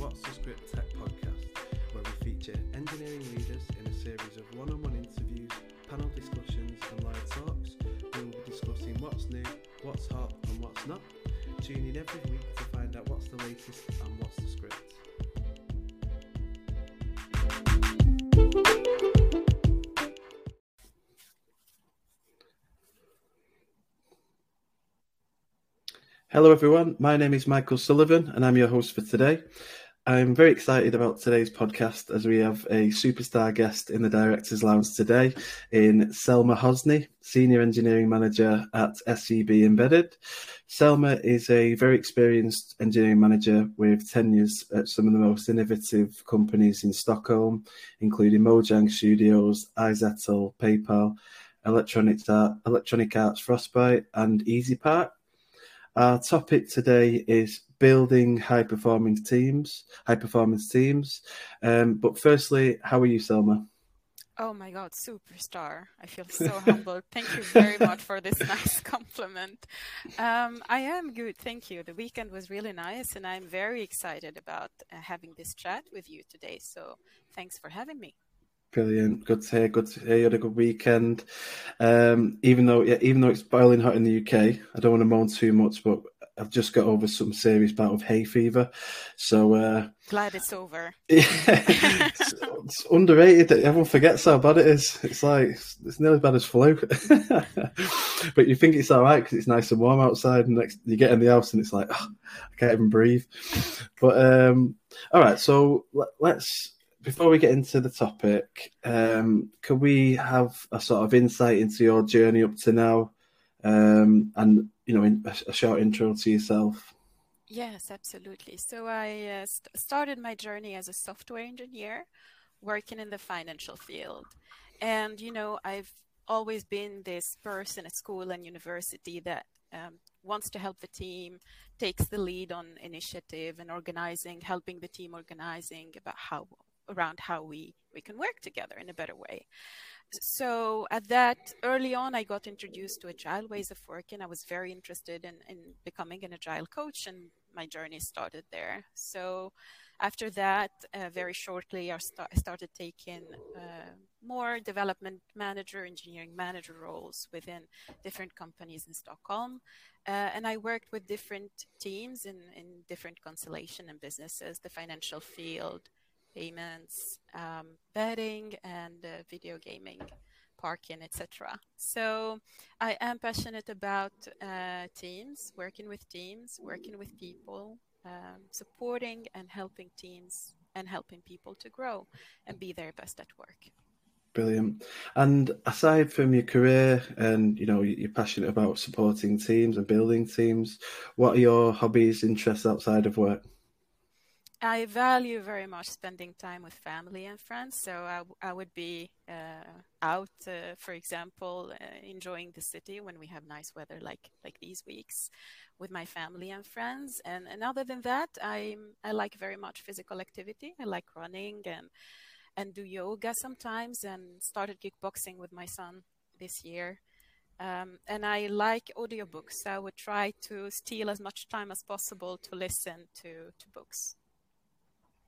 What's the Script Tech podcast, where we feature engineering leaders in a series of one on one interviews, panel discussions, and live talks. We will be discussing what's new, what's hot, and what's not. Tune in every week to find out what's the latest and what's the script. Hello, everyone. My name is Michael Sullivan, and I'm your host for today. I'm very excited about today's podcast as we have a superstar guest in the Directors Lounge today in Selma Hosni, Senior Engineering Manager at SEB Embedded. Selma is a very experienced engineering manager with tenures at some of the most innovative companies in Stockholm, including Mojang Studios, iZettle, PayPal, Electronic, Art, Electronic Arts Frostbite, and EasyPark. Our topic today is building high performing teams, high performance teams. Um, but firstly, how are you, Selma? Oh my God, superstar. I feel so humbled. Thank you very much for this nice compliment. Um, I am good, thank you. The weekend was really nice, and I'm very excited about uh, having this chat with you today. So thanks for having me. Brilliant. Good to hear. Good to hear you had a good weekend. Um, even though, yeah, even though it's boiling hot in the UK, I don't want to moan too much, but I've just got over some serious bout of hay fever. So uh, glad it's over. Yeah, it's, it's, underrated. Everyone forgets how bad it is. It's like it's nearly as bad as flu. but you think it's all right because it's nice and warm outside, and next you get in the house and it's like oh, I can't even breathe. But um, all right, so let's before we get into the topic, um, can we have a sort of insight into your journey up to now, um, and you know, in, a, a, short intro to yourself? Yes, absolutely. So I uh, st- started my journey as a software engineer, working in the financial field, and you know, I've always been this person at school and university that um, wants to help the team, takes the lead on initiative and organizing, helping the team organizing about how around how we, we can work together in a better way. So at that early on, I got introduced to agile ways of working. I was very interested in, in becoming an agile coach, and my journey started there. So after that, uh, very shortly, I, I started taking uh, more development manager, engineering manager roles within different companies in Stockholm. Uh, and I worked with different teams in, in different constellation and businesses, the financial field, payments, um, betting, and uh, video gaming, parking, etc. So I am passionate about uh, teams, working with teams, working with people, um, supporting and helping teams and helping people to grow and be their best at work. Brilliant. And aside from your career and you know you're passionate about supporting teams and building teams, what are your hobbies, interests outside of work? I value very much spending time with family and friends. So I, I would be uh, out, uh, for example, uh, enjoying the city when we have nice weather like like these weeks, with my family and friends. And, and other than that, I I like very much physical activity. I like running and and do yoga sometimes. And started kickboxing with my son this year. Um, and I like audiobooks. I would try to steal as much time as possible to listen to, to books.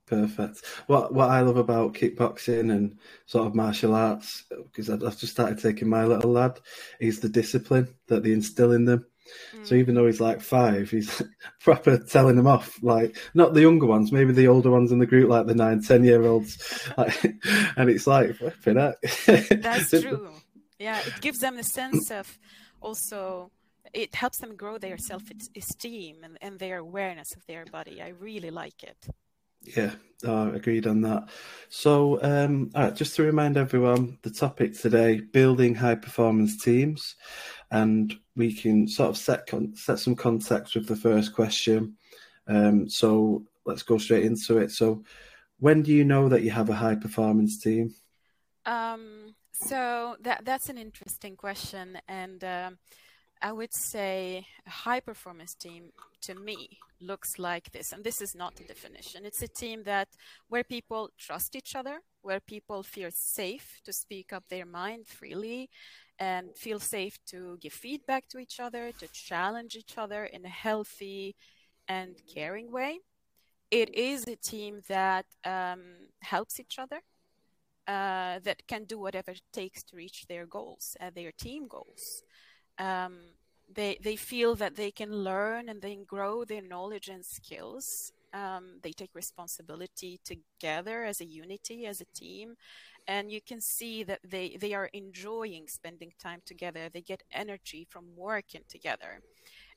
Perfect. What what I love about kickboxing and sort of martial arts, because I've just started taking my little lad, is the discipline that they instill in them. Mm. So even though he's like five, he's proper telling them off. Like not the younger ones, maybe the older ones in the group, like the nine, ten year olds. Like, and it's like flipping it. That's true. Yeah, it gives them a sense of also it helps them grow their self esteem and, and their awareness of their body. I really like it. Yeah, oh, agreed on that. So, um, just to remind everyone, the topic today: building high performance teams, and we can sort of set con- set some context with the first question. Um, so let's go straight into it. So, when do you know that you have a high performance team? Um, so that that's an interesting question, and. Um, I would say a high performance team to me looks like this. And this is not a definition. It's a team that where people trust each other, where people feel safe to speak up their mind freely and feel safe to give feedback to each other, to challenge each other in a healthy and caring way. it is a team that um, helps each other, uh, that can do whatever it takes to reach their goals, uh, their team goals. Um, they they feel that they can learn and then grow their knowledge and skills. Um, they take responsibility together as a unity, as a team, and you can see that they they are enjoying spending time together. They get energy from working together.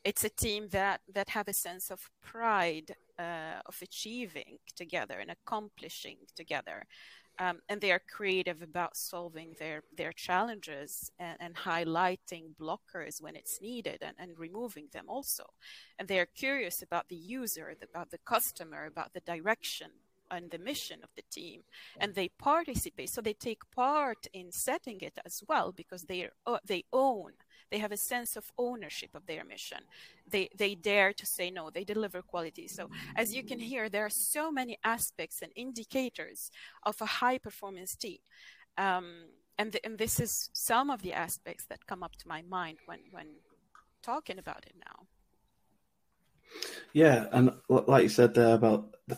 It's a team that that have a sense of pride uh, of achieving together and accomplishing together um, and they are creative about solving their their challenges and, and highlighting blockers when it's needed and, and, removing them also. And they are curious about the user about the customer about the direction and the mission of the team. And they participate. So they take part in setting it as well because they uh, they own they have a sense of ownership of their mission. They they dare to say no. They deliver quality. So as you can hear there are so many aspects and indicators of a high performance team. Um, and, the, and this is some of the aspects that come up to my mind when when talking about it now. Yeah, and like you said there about the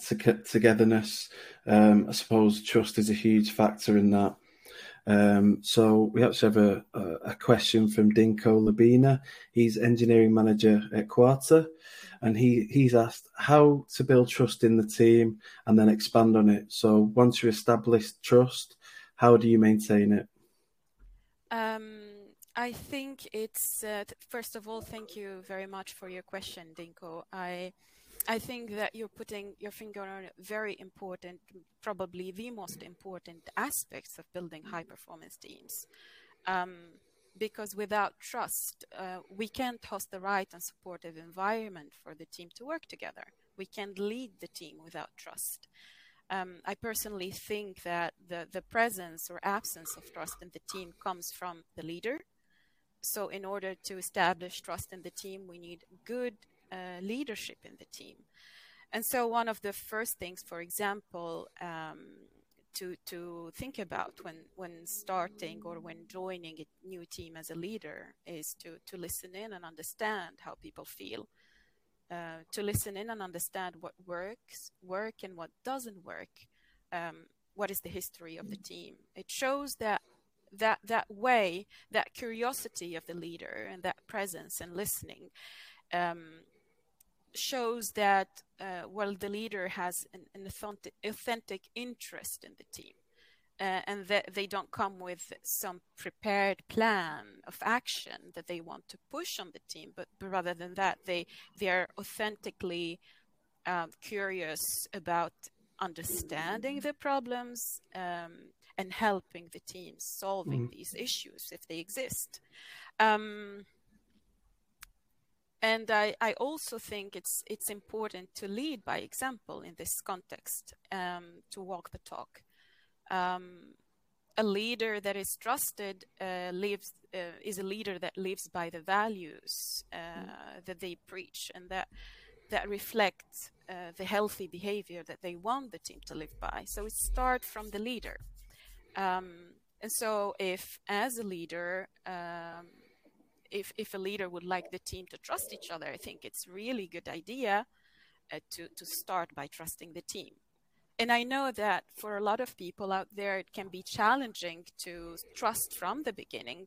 togetherness, um, I suppose trust is a huge factor in that. Um, so we actually have a, a, question from Dinko Labina. He's engineering manager at Quarta, and he he's asked how to build trust in the team and then expand on it. So once you establish trust, how do you maintain it? Um, I think it's uh, first of all, thank you very much for your question, Dinko. I I think that you're putting your finger on a very important, probably the most important aspects of building high performance teams. Um, because without trust, uh, we can't host the right and supportive environment for the team to work together. We can't lead the team without trust. Um, I personally think that the, the presence or absence of trust in the team comes from the leader. So, in order to establish trust in the team, we need good uh, leadership in the team. And so, one of the first things, for example, um, to to think about when when starting or when joining a new team as a leader is to to listen in and understand how people feel. Uh, to listen in and understand what works work and what doesn't work um, what is the history of the team it shows that that that way that curiosity of the leader and that presence and listening um, shows that uh, well the leader has an, an authentic, authentic, interest in the team uh, and that they don't come with some prepared plan of action that they want to push on the team but, but rather than that they they are authentically um, curious about understanding the problems um, and helping the team solving mm. these issues if they exist um, and I, I also think it's it's important to lead by example in this context um, to walk the talk. Um, a leader that is trusted uh, lives uh, is a leader that lives by the values uh, mm. that they preach and that that reflect uh, the healthy behavior that they want the team to live by. So it starts from the leader. Um, and so, if as a leader um, if if a leader would like the team to trust each other, I think it's really good idea uh, to to start by trusting the team. And I know that for a lot of people out there, it can be challenging to trust from the beginning.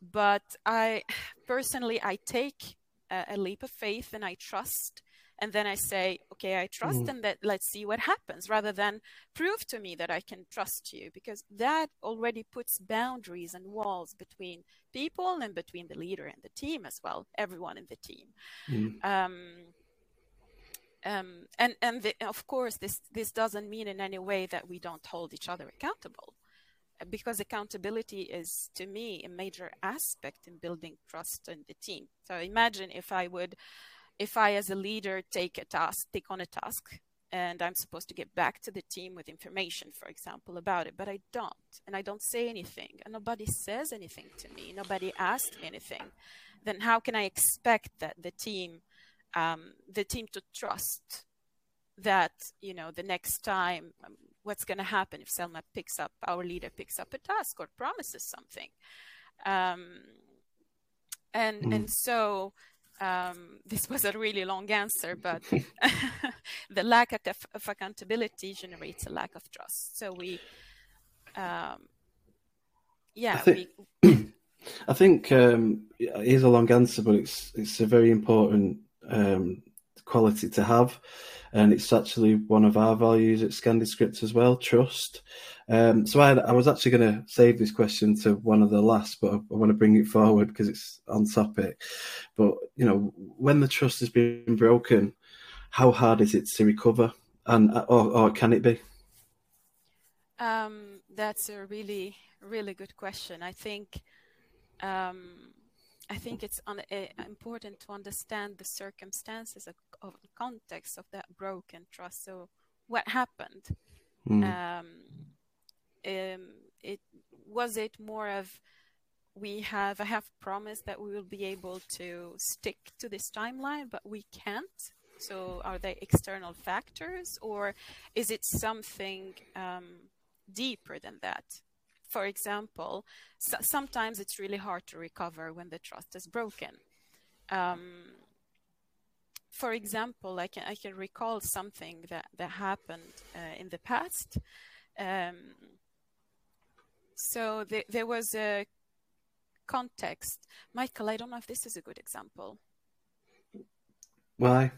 But I personally, I take a, a leap of faith and I trust and then I say, okay, I trust, mm. and that let's see what happens, rather than prove to me that I can trust you, because that already puts boundaries and walls between people and between the leader and the team as well, everyone in the team. Mm. Um, um, and and the, of course, this this doesn't mean in any way that we don't hold each other accountable, because accountability is, to me, a major aspect in building trust in the team. So imagine if I would if I, as a leader, take a task, take on a task, and I'm supposed to get back to the team with information, for example, about it, but I don't, and I don't say anything, and nobody says anything to me, nobody asks me anything, then how can I expect that the team, um, the team to trust that you know the next time um, what's going to happen if Selma picks up our leader picks up a task or promises something, um, and mm. and so um, this was a really long answer, but the lack of, of, accountability generates a lack of trust. So we, um, yeah, I think, we... I think um, it is a long answer, but it's it's a very important um, quality to have, and it's actually one of our values at Scandiscript as well. Trust. Um, so I, I, was actually going to save this question to one of the last, but I, I want to bring it forward because it's on topic. But you know, when the trust has been broken, how hard is it to recover, and or, or can it be? Um, that's a really, really good question. I think, um, I think it's on, uh, important to understand the circumstances of, of context of that broken trust. So, what happened? Mm. Um, um, it was it more of we have I have promised that we will be able to stick to this timeline, but we can't. So are they external factors, or is it something um, deeper than that? For example, so sometimes it's really hard to recover when the trust is broken. Um, for example, I can I can recall something that that happened uh, in the past. Um, so the, there was a context. Michael, I don't know if this is a good example. Why?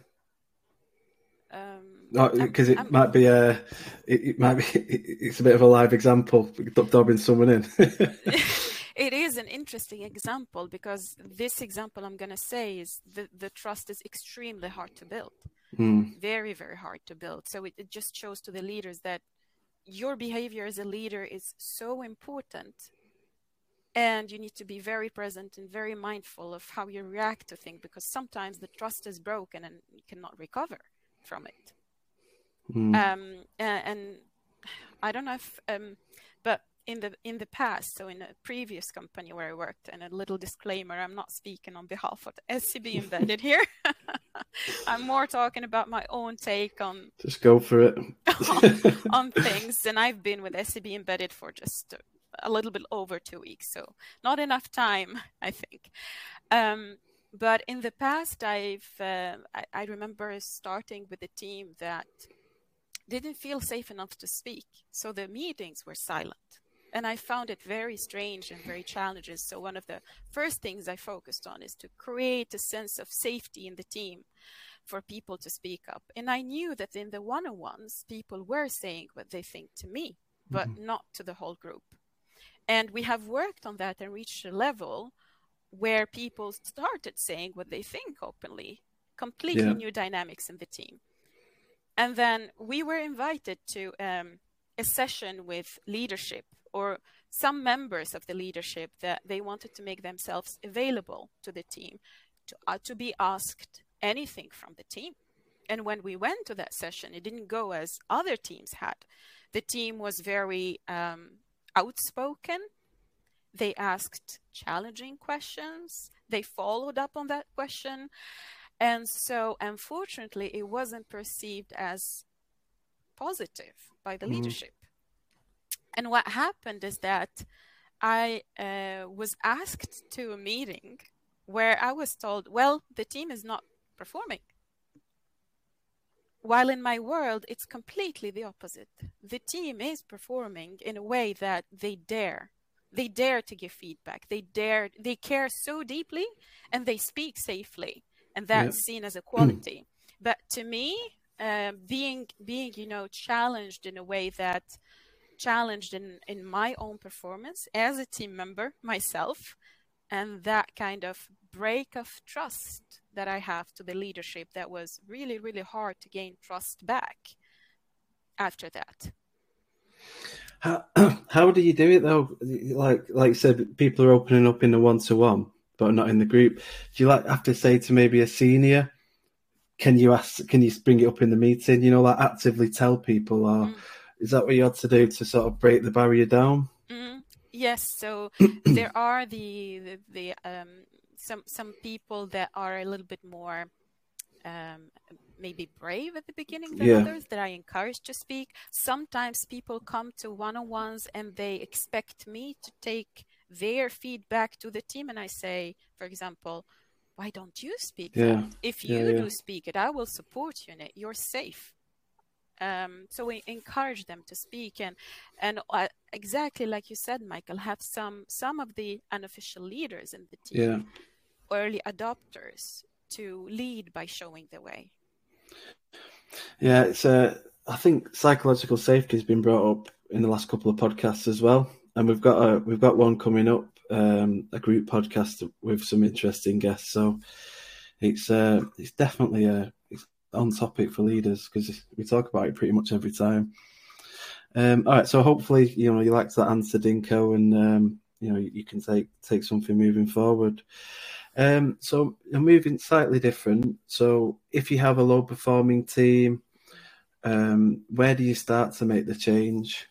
Because um, it I'm, might be a, it, it might be, it, it's a bit of a live example, dobbing someone in. it is an interesting example because this example I'm going to say is the, the trust is extremely hard to build. Mm. Very, very hard to build. So it, it just shows to the leaders that your behavior as a leader is so important and you need to be very present and very mindful of how you react to things because sometimes the trust is broken and you cannot recover from it mm. um, and, i don't know if um, but in the in the past so in a previous company where i worked and a little disclaimer i'm not speaking on behalf of the seb embedded here I'm more talking about my own take on just go for it on, on, things. And I've been with SEB embedded for just a little bit over two weeks, so not enough time, I think. Um, but in the past, I've uh, I, I remember starting with a team that didn't feel safe enough to speak, so the meetings were silent and I found it very strange and very challenging. So one of the first things I focused on is to create a sense of safety in the team for people to speak up. And I knew that in the one-on-ones, people were saying what they think to me, but mm-hmm. not to the whole group. And we have worked on that and reached a level where people started saying what they think openly, completely yeah. new dynamics in the team. And then we were invited to um, a session with leadership or some members of the leadership that they wanted to make themselves available to the team to, uh, to be asked anything from the team. And when we went to that session, it didn't go as other teams had. The team was very um, outspoken. They asked challenging questions. They followed up on that question. And so, unfortunately, it wasn't perceived as positive by the mm-hmm. leadership. And what happened is that I uh, was asked to a meeting where I was told, well, the team is not performing. While in my world, it's completely the opposite. The team is performing in a way that they dare. They dare to give feedback. They dare, they care so deeply and they speak safely. And that's yeah. seen as a quality. but to me, uh, being, being, you know, challenged in a way that challenged in, in my own performance as a team member myself and that kind of break of trust that I have to the leadership that was really, really hard to gain trust back after that. How, how do you do it though? Like like you said, people are opening up in the one to one, but not in the group. Do you like have to say to maybe a senior, can you ask can you bring it up in the meeting? You know, like actively tell people or mm is that what you had to do to sort of break the barrier down? Mm-hmm. Yes. So there are the the, the um, some some people that are a little bit more um, maybe brave at the beginning than yeah. others that I encourage to speak. Sometimes people come to one-on-ones and they expect me to take their feedback to the team, and I say, for example, why don't you speak yeah. if you yeah, do speak it i will support you in it you're safe um, so we encourage them to speak and and uh, exactly like you said michael have some some of the unofficial leaders in the team early adopters to lead by showing the way yeah it's uh, i think psychological safety has been brought up in the last couple of podcasts as well and we've got a we've got one coming up um, a group podcast with some interesting guests so it's uh, it's definitely a it's on topic for leaders because we talk about it pretty much every time. Um, all right, so hopefully you know you liked that answer, Dinko, and um, you know you can take take something moving forward. Um, so you're moving slightly different. So if you have a low performing team, um, where do you start to make the change?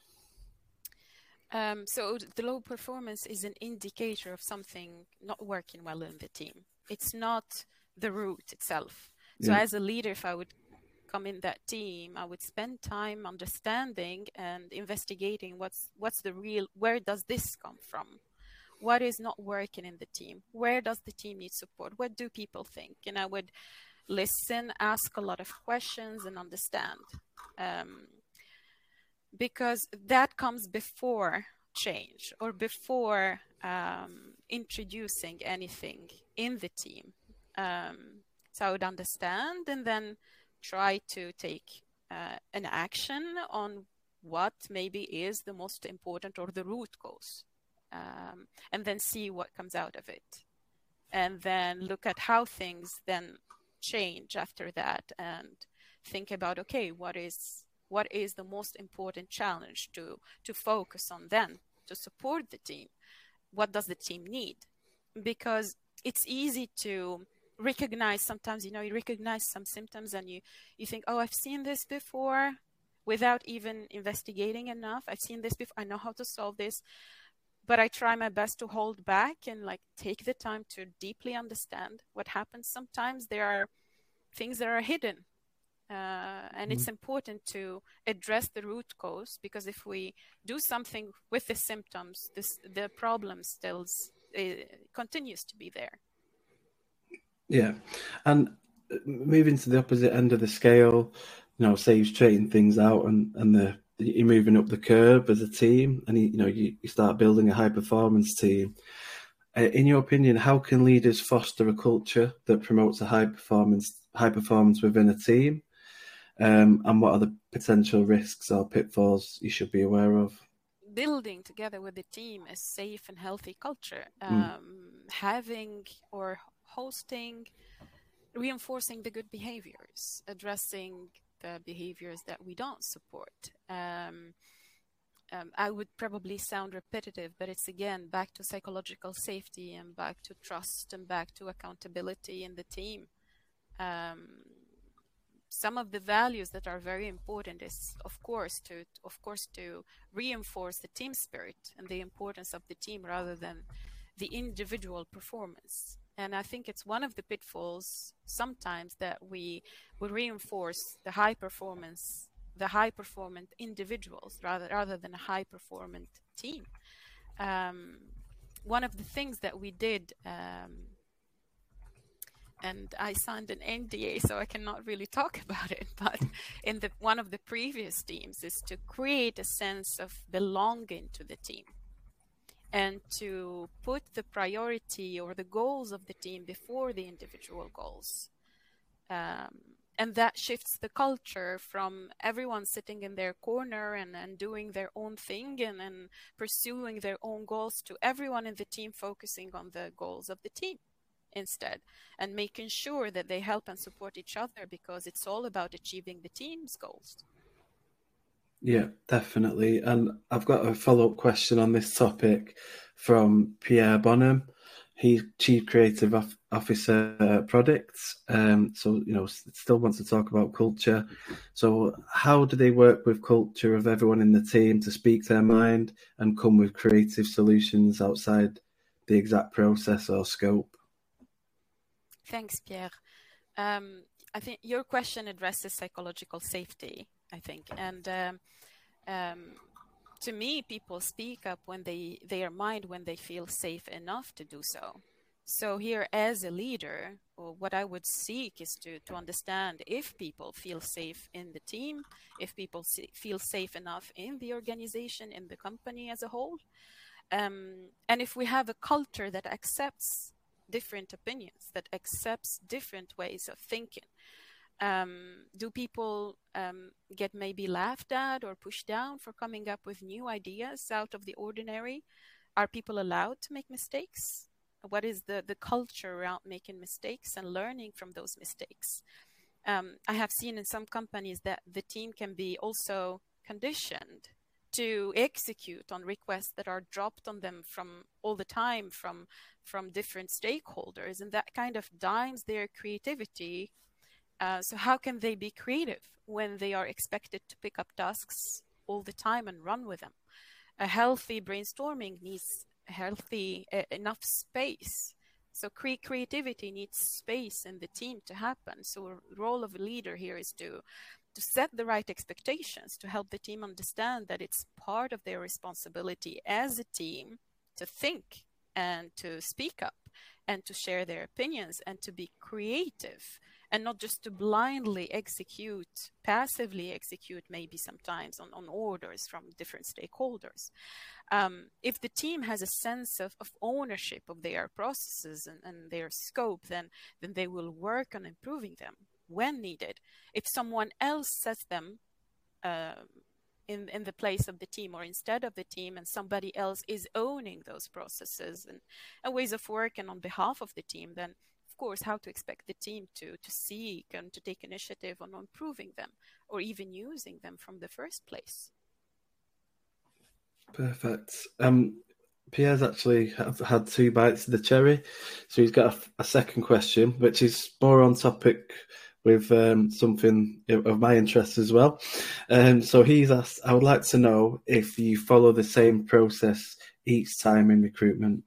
Um, so the low performance is an indicator of something not working well in the team. It's not the root itself. So yeah. as a leader, if I would come in that team, I would spend time understanding and investigating what's what's the real where does this come from? What is not working in the team? Where does the team need support? What do people think? And I would listen, ask a lot of questions, and understand. Um, because that comes before change or before um, introducing anything in the team. Um, so I would understand and then try to take uh, an action on what maybe is the most important or the root cause, um, and then see what comes out of it, and then look at how things then change after that, and think about okay, what is what is the most important challenge to to focus on then to support the team? What does the team need? Because it's easy to recognize sometimes you know you recognize some symptoms and you you think oh i've seen this before without even investigating enough i've seen this before i know how to solve this but i try my best to hold back and like take the time to deeply understand what happens. Sometimes there are things that are hidden uh, and mm-hmm. it's important to address the root cause because if we do something with the symptoms this the problem still uh, continues to be there. Yeah, and uh, moving to the opposite end of the scale, you know, say you straighten things out and and the you're moving up the curve as a team, and you, know you, you start building a high performance team. Uh, in your opinion, how can leaders foster a culture that promotes a high performance high performance within a team? Um, and what are the potential risks or pitfalls you should be aware of? Building together with the team a safe and healthy culture, hmm. um, mm. having or hosting, reinforcing the good behaviors, addressing behaviors that we don't support. Um, um, I would probably sound repetitive, but it's again back to psychological safety and back to trust and back to accountability in the team. Um, some of the values that are very important is, of course, to of course to reinforce the team spirit and the importance of the team rather than the individual performance. And I think it's one of the pitfalls sometimes that we we reinforce the high performance, the high performant individuals rather rather than a high performant team. Um, one of the things that we did, um, and I signed an NDA, so I cannot really talk about it. But in the one of the previous teams is to create a sense of belonging to the team and to put the priority or the goals of the team before the individual goals. Um, and that shifts the culture from everyone sitting in their corner and, and doing their own thing and, and pursuing their own goals to everyone in the team focusing on the goals of the team instead and making sure that they help and support each other because it's all about achieving the team's goals. Yeah, definitely. And I've got a follow up question on this topic from Pierre Bonham. He's Chief Creative Officer uh, Products. Um, so, you know, still wants to talk about culture. So, how do they work with culture of everyone in the team to speak their mind and come with creative solutions outside the exact process or scope? Thanks, Pierre. Um, I think your question addresses psychological safety I think. And um, um, to me, people speak up when they their mind when they feel safe enough to do so. So here, as a leader, what I would seek is to to understand if people feel safe in the team, if people feel safe enough in the organization, in the company as a whole, um, and if we have a culture that accepts different opinions, that accepts different ways of thinking. Um, do people um, get maybe laughed at or pushed down for coming up with new ideas out of the ordinary? Are people allowed to make mistakes? What is the, the culture around making mistakes and learning from those mistakes? Um, I have seen in some companies that the team can be also conditioned to execute on requests that are dropped on them from all the time from from different stakeholders and that kind of dines their creativity uh, so how can they be creative when they are expected to pick up tasks all the time and run with them? A healthy brainstorming needs healthy uh, enough space. So cre- creativity needs space in the team to happen. So role of a leader here is to to set the right expectations to help the team understand that it's part of their responsibility as a team to think and to speak up and to share their opinions and to be creative and not just to blindly execute, passively execute, maybe sometimes on, on orders from different stakeholders. Um, if the team has a sense of, of ownership of their processes and, and their scope, then, then they will work on improving them when needed. If someone else sets them uh, in in the place of the team or instead of the team, and somebody else is owning those processes and, and ways of work and on behalf of the team, then course how to expect the team to to seek and to take initiative on improving them or even using them from the first place. Perfect. Um, Pierre's actually had two bites of the cherry, so he's got a, a second question, which is more on topic with um, something of my interest as well. Um, so he's asked, I would like to know if you follow the same process each time in recruitment.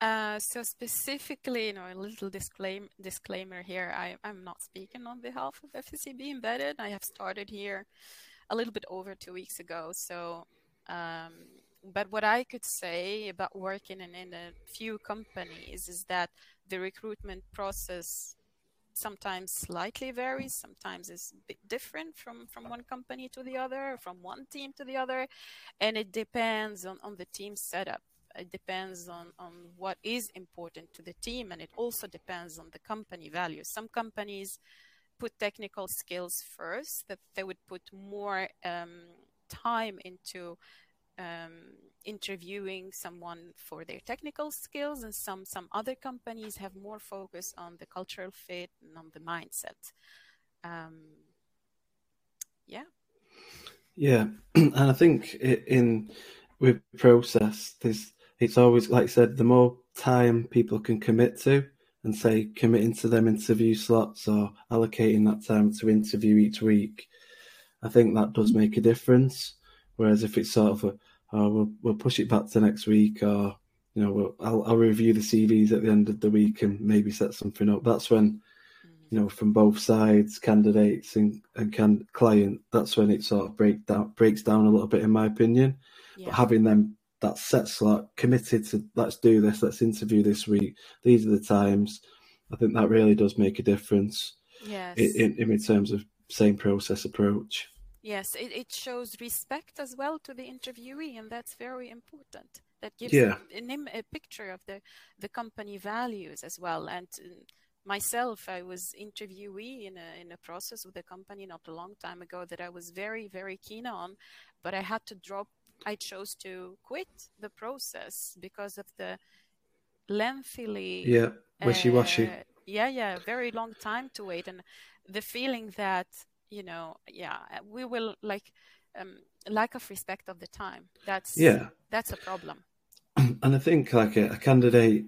Uh, so specifically, you know, a little disclaim, disclaimer here. I, I'm not speaking on behalf of SEB Embedded. I have started here a little bit over two weeks ago. So, um, but what I could say about working in, in a few companies is that the recruitment process sometimes slightly varies sometimes it's a bit different from from one company to the other from one team to the other and it depends on on the team setup it depends on on what is important to the team and it also depends on the company values some companies put technical skills first that they would put more um, time into um, interviewing someone for their technical skills, and some some other companies have more focus on the cultural fit and on the mindset. Um, yeah. Yeah, and I think in with process, there's it's always like I said, the more time people can commit to, and say committing to them interview slots or allocating that time to interview each week, I think that does make a difference. Whereas if it's sort of a, oh, we'll, we'll push it back to next week, or you know, we'll, I'll, I'll review the CVs at the end of the week and maybe set something up. That's when, mm-hmm. you know, from both sides, candidates and and can, client, that's when it sort of break down breaks down a little bit, in my opinion. Yeah. But having them that set slot committed to let's do this, let's interview this week. These are the times. I think that really does make a difference. Yes. In, in, in terms of same process approach. Yes, it, it shows respect as well to the interviewee, and that's very important. That gives yeah. a, a picture of the, the company values as well. And uh, myself, I was interviewee in a, in a process with a company not a long time ago that I was very, very keen on, but I had to drop, I chose to quit the process because of the lengthily. Yeah, wishy washy. Uh, yeah, yeah, very long time to wait. And the feeling that you know yeah we will like um, lack of respect of the time that's yeah that's a problem and i think like a, a candidate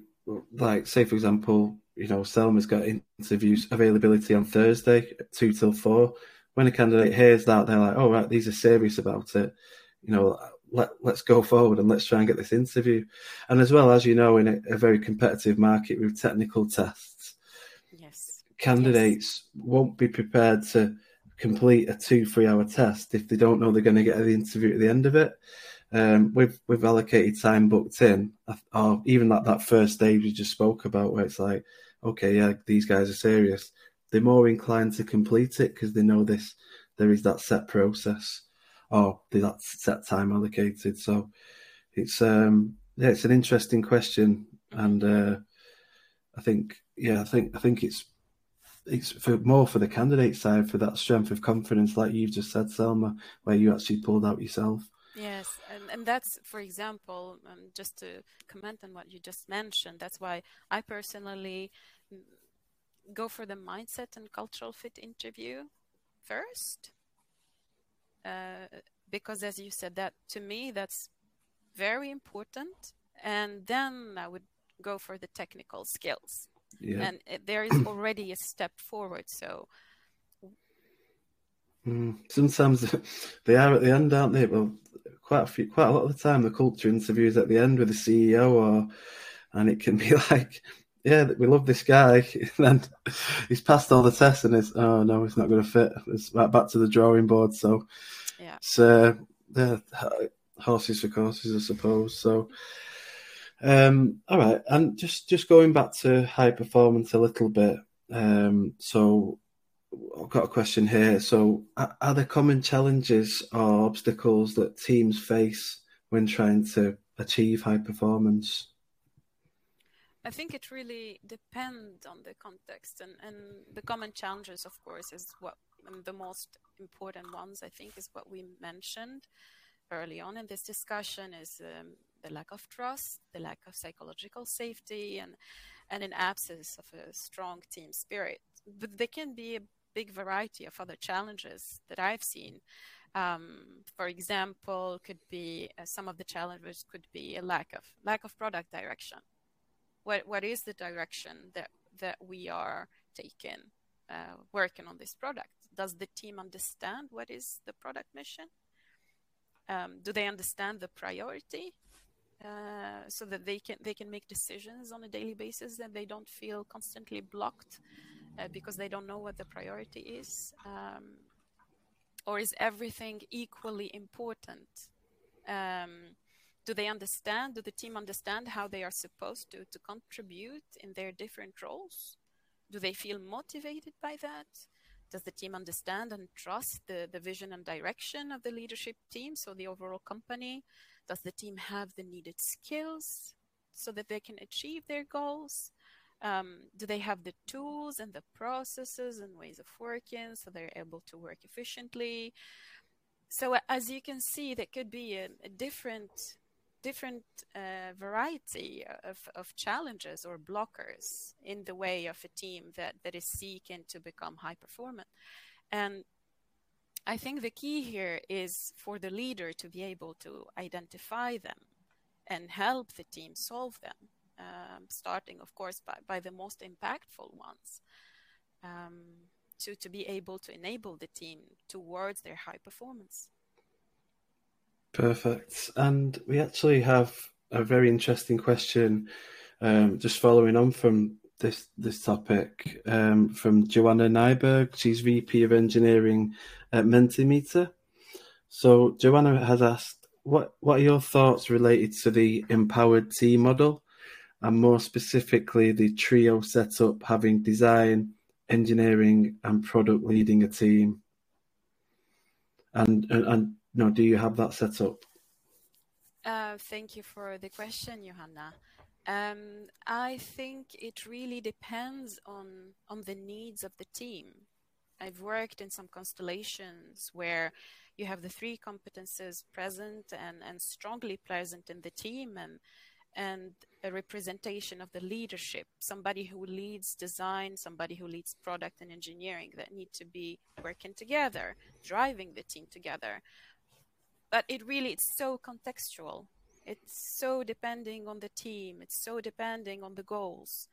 like say for example you know selma's got interviews availability on thursday two till four when a candidate hears that they're like oh right these are serious about it you know let, let's go forward and let's try and get this interview and as well as you know in a, a very competitive market with technical tests yes candidates yes. won't be prepared to complete a two three hour test if they don't know they're going to get the interview at the end of it. Um, with with allocated time booked in, or even like that first stage we just spoke about, where it's like okay, yeah, these guys are serious, they're more inclined to complete it because they know this there is that set process or that set time allocated. So it's um yeah, it's an interesting question, and uh, I think yeah, I think I think it's it's for more for the candidate side for that strength of confidence, like you've just said, Selma, where you actually pulled out yourself. Yes, and, and that's, for example, um, just to comment on what you just mentioned, that's why I personally mm, go for the mindset and cultural fit interview first. Uh, because, as you said, that to me, that's very important. And then I would go for the technical skills. Yeah. And it, there is already a step forward. So mm, sometimes they are at the end, aren't they? Well, quite a few, quite a lot of the time, the culture interviews at the end with the CEO, or and it can be like, yeah, we love this guy, and then he's passed all the tests, and it's oh no, it's not going to fit. It's right back to the drawing board. So, yeah, uh, yeah, horses for courses, I suppose. So. Um, all right, and just just going back to high performance a little bit. Um, so I've got a question here. So, are there common challenges or obstacles that teams face when trying to achieve high performance? I think it really depends on the context, and, and the common challenges, of course, is what the most important ones. I think is what we mentioned early on in this discussion is um, the lack of trust, the lack of psychological safety, and and an absence of a strong team spirit. But there can be a big variety of other challenges that I've seen. Um, for example, could be uh, some of the challenges could be a lack of lack of product direction. What what is the direction that that we are taking, uh, working on this product? Does the team understand what is the product mission? Um, do they understand the priority uh, so that they can they can make decisions on a daily basis and they don't feel constantly blocked uh, because they don't know what the priority is? Um, or is everything equally important? Um, do they understand do the team understand how they are supposed to to contribute in their different roles? Do they feel motivated by that does the team understand and trust the, the vision and direction of the leadership team, so the overall company? Does the team have the needed skills so that they can achieve their goals? Um, do they have the tools and the processes and ways of working so they're able to work efficiently? So, as you can see, there could be a, a different different uh, variety of, of challenges or blockers in the way of a team that, that is seeking to become high performant. And I think the key here is for the leader to be able to identify them and help the team solve them, um, starting, of course, by, by the most impactful ones. Um, to, to be able to enable the team towards their high performance. Perfect. And we actually have a very interesting question, um, just following on from this this topic um, from Joanna Nyberg. She's VP of Engineering at Mentimeter. So Joanna has asked, what what are your thoughts related to the empowered team model, and more specifically the trio setup, having design, engineering, and product leading a team? And and, and no, do you have that set up? Uh, thank you for the question, Johanna. Um, I think it really depends on on the needs of the team. I've worked in some constellations where you have the three competences present and, and strongly present in the team and and a representation of the leadership, somebody who leads design, somebody who leads product and engineering that need to be working together, driving the team together but it really it's so contextual. It's so depending on the team. It's so depending on the goals.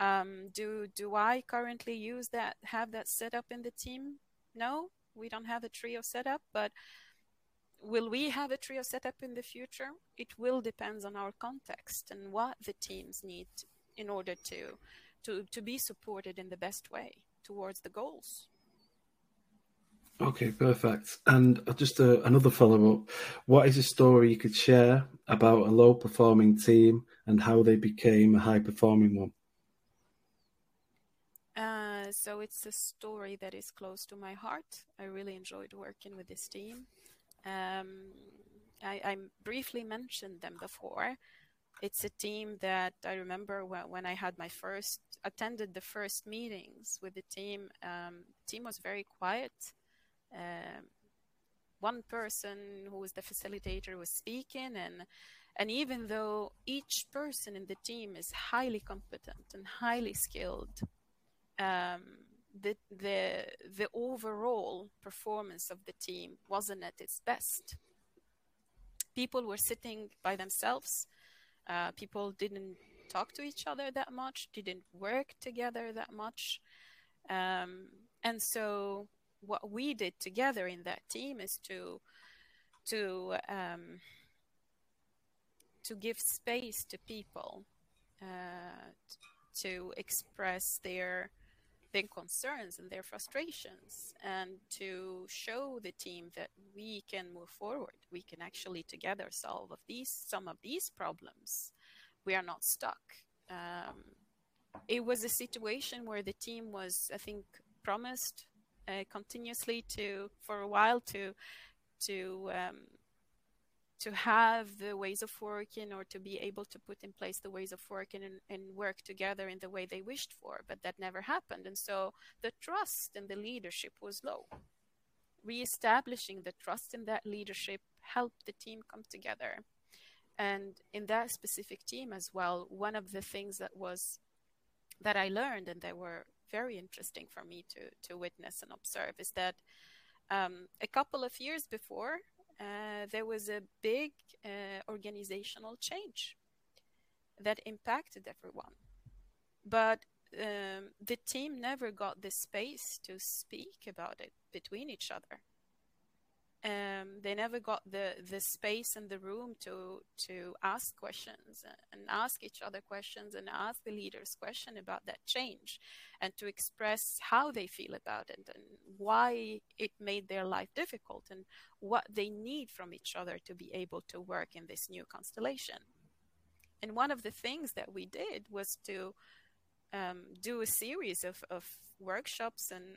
Um, do do i currently use that have that set up in the team? No we don't have a trio setup but will we have a trio setup in the future? It will depend on our context and what the teams need in order to to to be supported in the best way towards the goals Okay, perfect. And just a, another follow up. What is a story you could share about a low performing team and how they became a high performing one? so it's a story that is close to my heart. I really enjoyed working with this team. Um, I, I, briefly mentioned them before. It's a team that I remember when, when I had my first attended the first meetings with the team. Um, the team was very quiet. Um, one person who was the facilitator was speaking and and even though each person in the team is highly competent and highly skilled um, the the the overall performance of the team wasn't at its best. People were sitting by themselves. Uh, people didn't talk to each other that much didn't work together that much. Um, and so what we did together in that team is to to um, to give space to people uh, to express their their concerns and their frustrations and to show the team that we can move forward. We can actually together solve of these some of these problems. We are not stuck. Um, it was a situation where the team was i think promised uh, continuously to for a while to to um, to have the ways of working or to be able to put in place the ways of working and, and, work together in the way they wished for but that never happened. And so the trust in the leadership was low. Reestablishing the trust in that leadership helped the team come together. And in that specific team as well one of the things that was that i learned and that were very interesting for me to to witness and observe is that um, a couple of years before uh, there was a big uh, organizational change that impacted everyone. But um, the team never got the space to speak about it between each other um, they never got the the space and the room to to ask questions and ask each other questions and ask the leaders question about that change and to express how they feel about it and why it made their life difficult and what they need from each other to be able to work in this new constellation. And one of the things that we did was to um, do a series of, of workshops and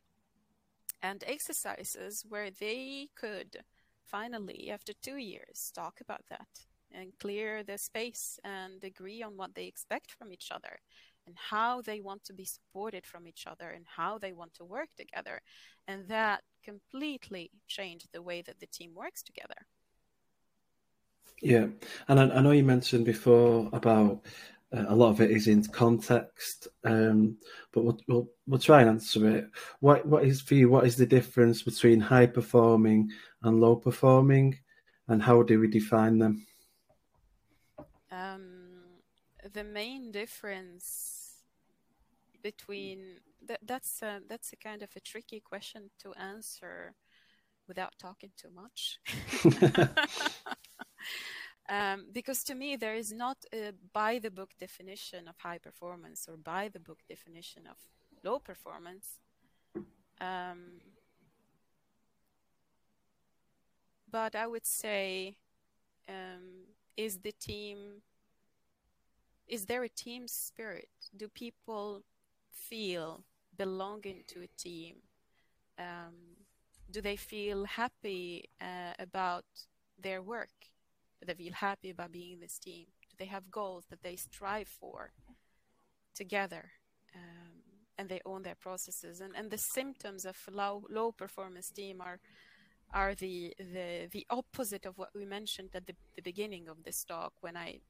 and exercises where they could finally, after two years, talk about that and clear the space and agree on what they expect from each other and how they want to be supported from each other and how they want to work together. And that completely changed the way that the team works together. Yeah, and I, I know you mentioned before about uh, a lot of it is in context, um, but we'll, we'll, we'll try and answer it. What what is for you? What is the difference between high performing and low performing, and how do we define them? Um, the main difference between that, that's a, that's a kind of a tricky question to answer without talking too much. Um, because to me, there is not a by the book definition of high performance or by the book definition of low performance. Um, but I would say, um, is the team, is there a team spirit? Do people feel belonging to a team? Um, do they feel happy uh, about their work? Do they feel happy about being in this team? Do they have goals that they strive for together? Um, and they own their processes. And, and the symptoms of low, low performance team are are the, the the opposite of what we mentioned at the, the beginning of this talk when I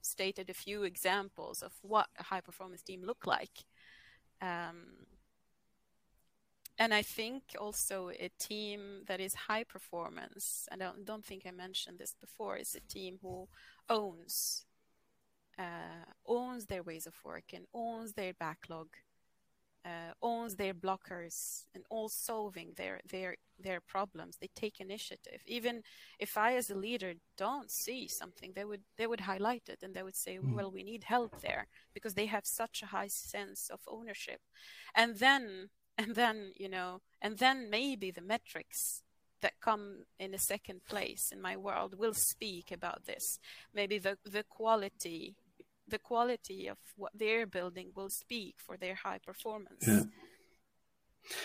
stated a few examples of what a high performance team look like. Um, and I think also a team that is high performance, and I don't, don't think I mentioned this before, is a team who owns uh, owns their ways of working, owns their backlog, uh, owns their blockers, and all solving their their their problems. They take initiative. Even if I, as a leader, don't see something, they would they would highlight it and they would say, mm. "Well, we need help there," because they have such a high sense of ownership. And then and then you know and then maybe the metrics that come in a second place in my world will speak about this maybe the the quality the quality of what they're building will speak for their high performance yeah.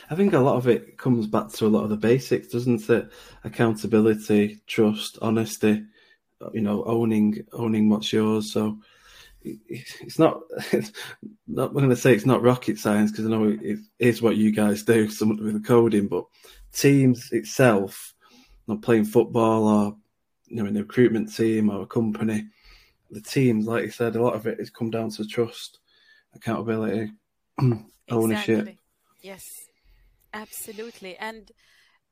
I think a lot of it comes back to a lot of the basics, doesn't it? Accountability, trust, honesty. You know, owning owning what's yours. So it's not. It's not I'm going to say it's not rocket science because I know it is what you guys do, some with the coding. But teams itself, not playing football or you know, in a recruitment team or a company, the teams, like you said, a lot of it has come down to trust, accountability, ownership. Exactly. Yes, absolutely. And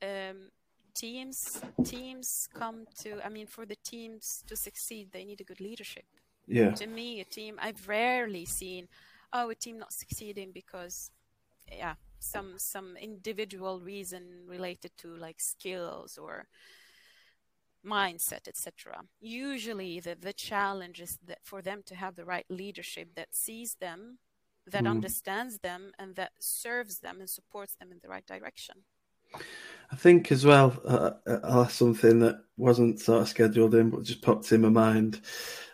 um, teams teams come to. I mean, for the teams to succeed, they need a good leadership. Yeah. To me, a team I've rarely seen, oh, a team not succeeding because, yeah, some some individual reason related to like skills or mindset, etc. Usually, the the challenge is that for them to have the right leadership that sees them, that mm. understands them, and that serves them and supports them in the right direction. I think as well, uh, uh, something that wasn't sort of scheduled in, but just popped in my mind.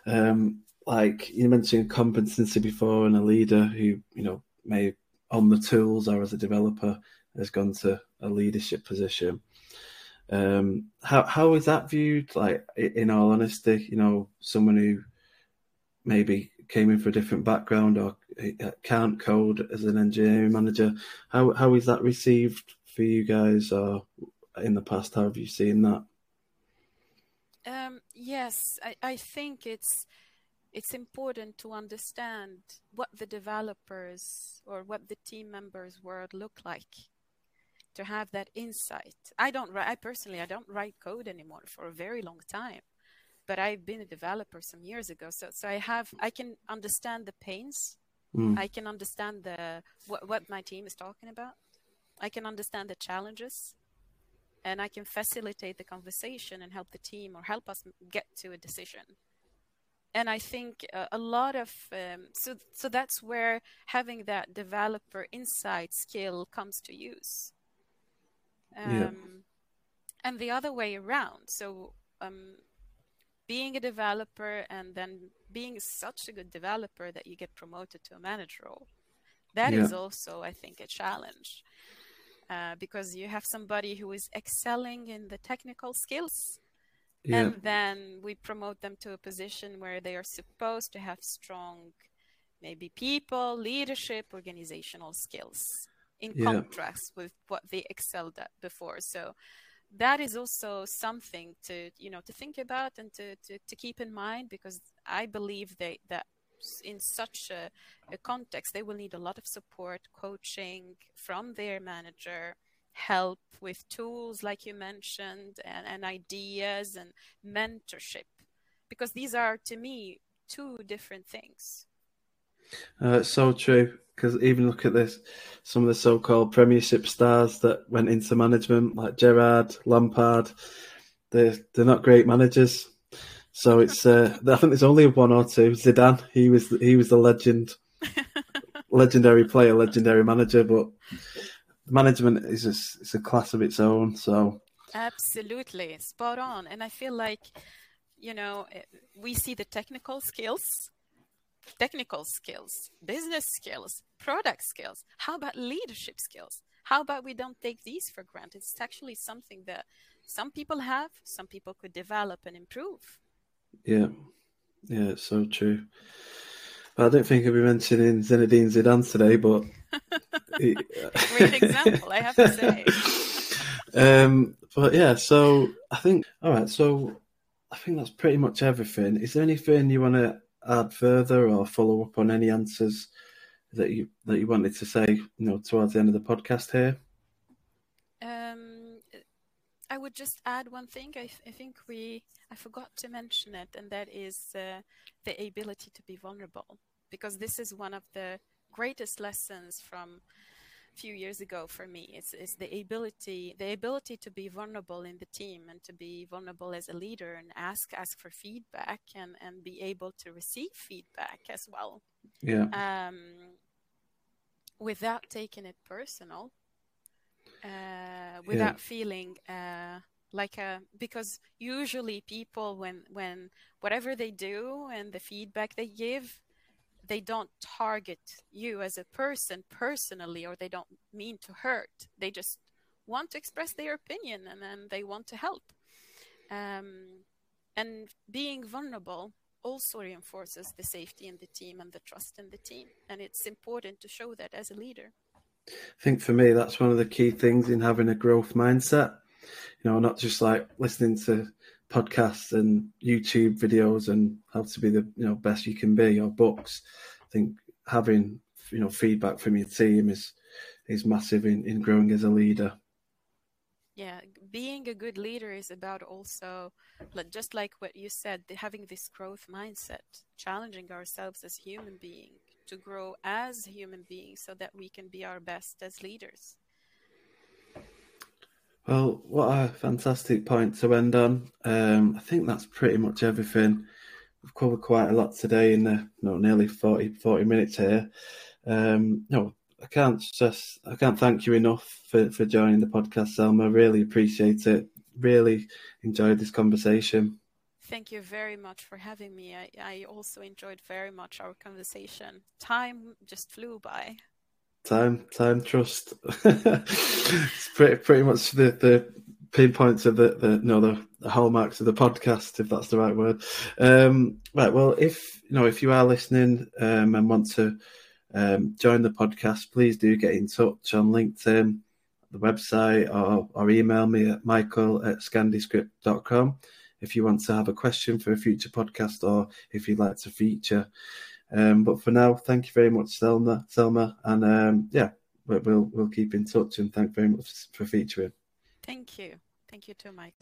Um, like you mentioned competency before, and a leader who you know may on the tools or as a developer has gone to a leadership position. Um, how how is that viewed? Like, in all honesty, you know, someone who maybe came in for a different background or uh, can't code as an engineering manager. How how is that received for you guys, or in the past? How have you seen that? Um, yes, I, I think it's it's important to understand what the developers or what the team members world look like to have that insight. I don't I personally I don't write code anymore for a very long time. But I've been a developer some years ago. So so I have I can understand the pains. Mm. I can understand the what, what my team is talking about. I can understand the challenges and I can facilitate the conversation and help the team or help us get to a decision. And I think uh, a lot of um, so so that's where having that developer insight skill comes to use um, yeah. and the other way around. So um, being a developer and then being such a good developer that you get promoted to a manager role, that yeah. is also, I think, a challenge. Uh, because you have somebody who is excelling in the technical skills yeah. and then we promote them to a position where they are supposed to have strong maybe people leadership organizational skills in yeah. contrast with what they excelled at before. So that is also something to you know to think about and to, to, to keep in mind because I believe they that in such a, a, context they will need a lot of support coaching from their manager help with tools like you mentioned and, and ideas and mentorship because these are to me two different things uh, so true because even look at this, some of the so-called Premiership stars that went into management, like Gerrard, Lampard, they're they're not great managers. So it's uh, I think there's only one or two. Zidane, he was he was the legend, legendary player, legendary manager, but management is a, it's a class of its own. So absolutely spot on, and I feel like you know eh, we see the technical skills technical skills, business skills, product skills? How about leadership skills? How about we don't take these for granted? It's actually something that some people have, some people could develop and improve. Yeah, yeah, it's so true. I don't think I'll be mentioning Zinedine Zidane today, but great example, I have to say. um, but yeah, so I think all right. So I think that's pretty much everything. Is there anything you want to add further or follow up on any answers that you that you wanted to say, you know, towards the end of the podcast here? I would just add one thing. I, I think we I forgot to mention it, and that is uh, the ability to be vulnerable, because this is one of the greatest lessons from a few years ago for me. It's, is the ability the ability to be vulnerable in the team and to be vulnerable as a leader and ask ask for feedback and and be able to receive feedback as well. Yeah. Um without taking it personal uh without yeah. feeling uh like a because usually people when when whatever they do and the feedback they give they don't target you as a person personally or they don't mean to hurt. They just want to express their opinion and then they want to help. Um, and being vulnerable also reinforces the safety in the team and the trust in the team. And it's important to show that as a leader i think for me that's one of the key things in having a growth mindset you know not just like listening to podcasts and YouTube videos and how to be the you know best you can be or books. I think having you know feedback from your team is is massive in, in growing as a leader. Yeah, being a good leader is about also just like what you said, having this growth mindset, challenging ourselves as human beings to grow as human beings so that we can be our best as leaders. Well, what a fantastic point to end on. Um, I think that's pretty much everything. We've covered quite a lot today in the no, nearly 40, 40 minutes here. Um, no, I can't just I can't thank you enough for, for joining the podcast, Selma. Really appreciate it. Really enjoyed this conversation. Thank you very much for having me. I, I also enjoyed very much our conversation. Time just flew by time time trust it's pretty pretty much the the pinpoints of the the no the, the hallmarks of the podcast if that's the right word um, right well if you know if you are listening um, and want to um, join the podcast please do get in touch on linkedin the website or, or email me at michael at scandiscript.com if you want to have a question for a future podcast or if you'd like to feature um, but for now, thank you very much, Selma. Selma, and um, yeah, we'll we'll keep in touch. And thank very much for featuring. Thank you. Thank you too, Mike.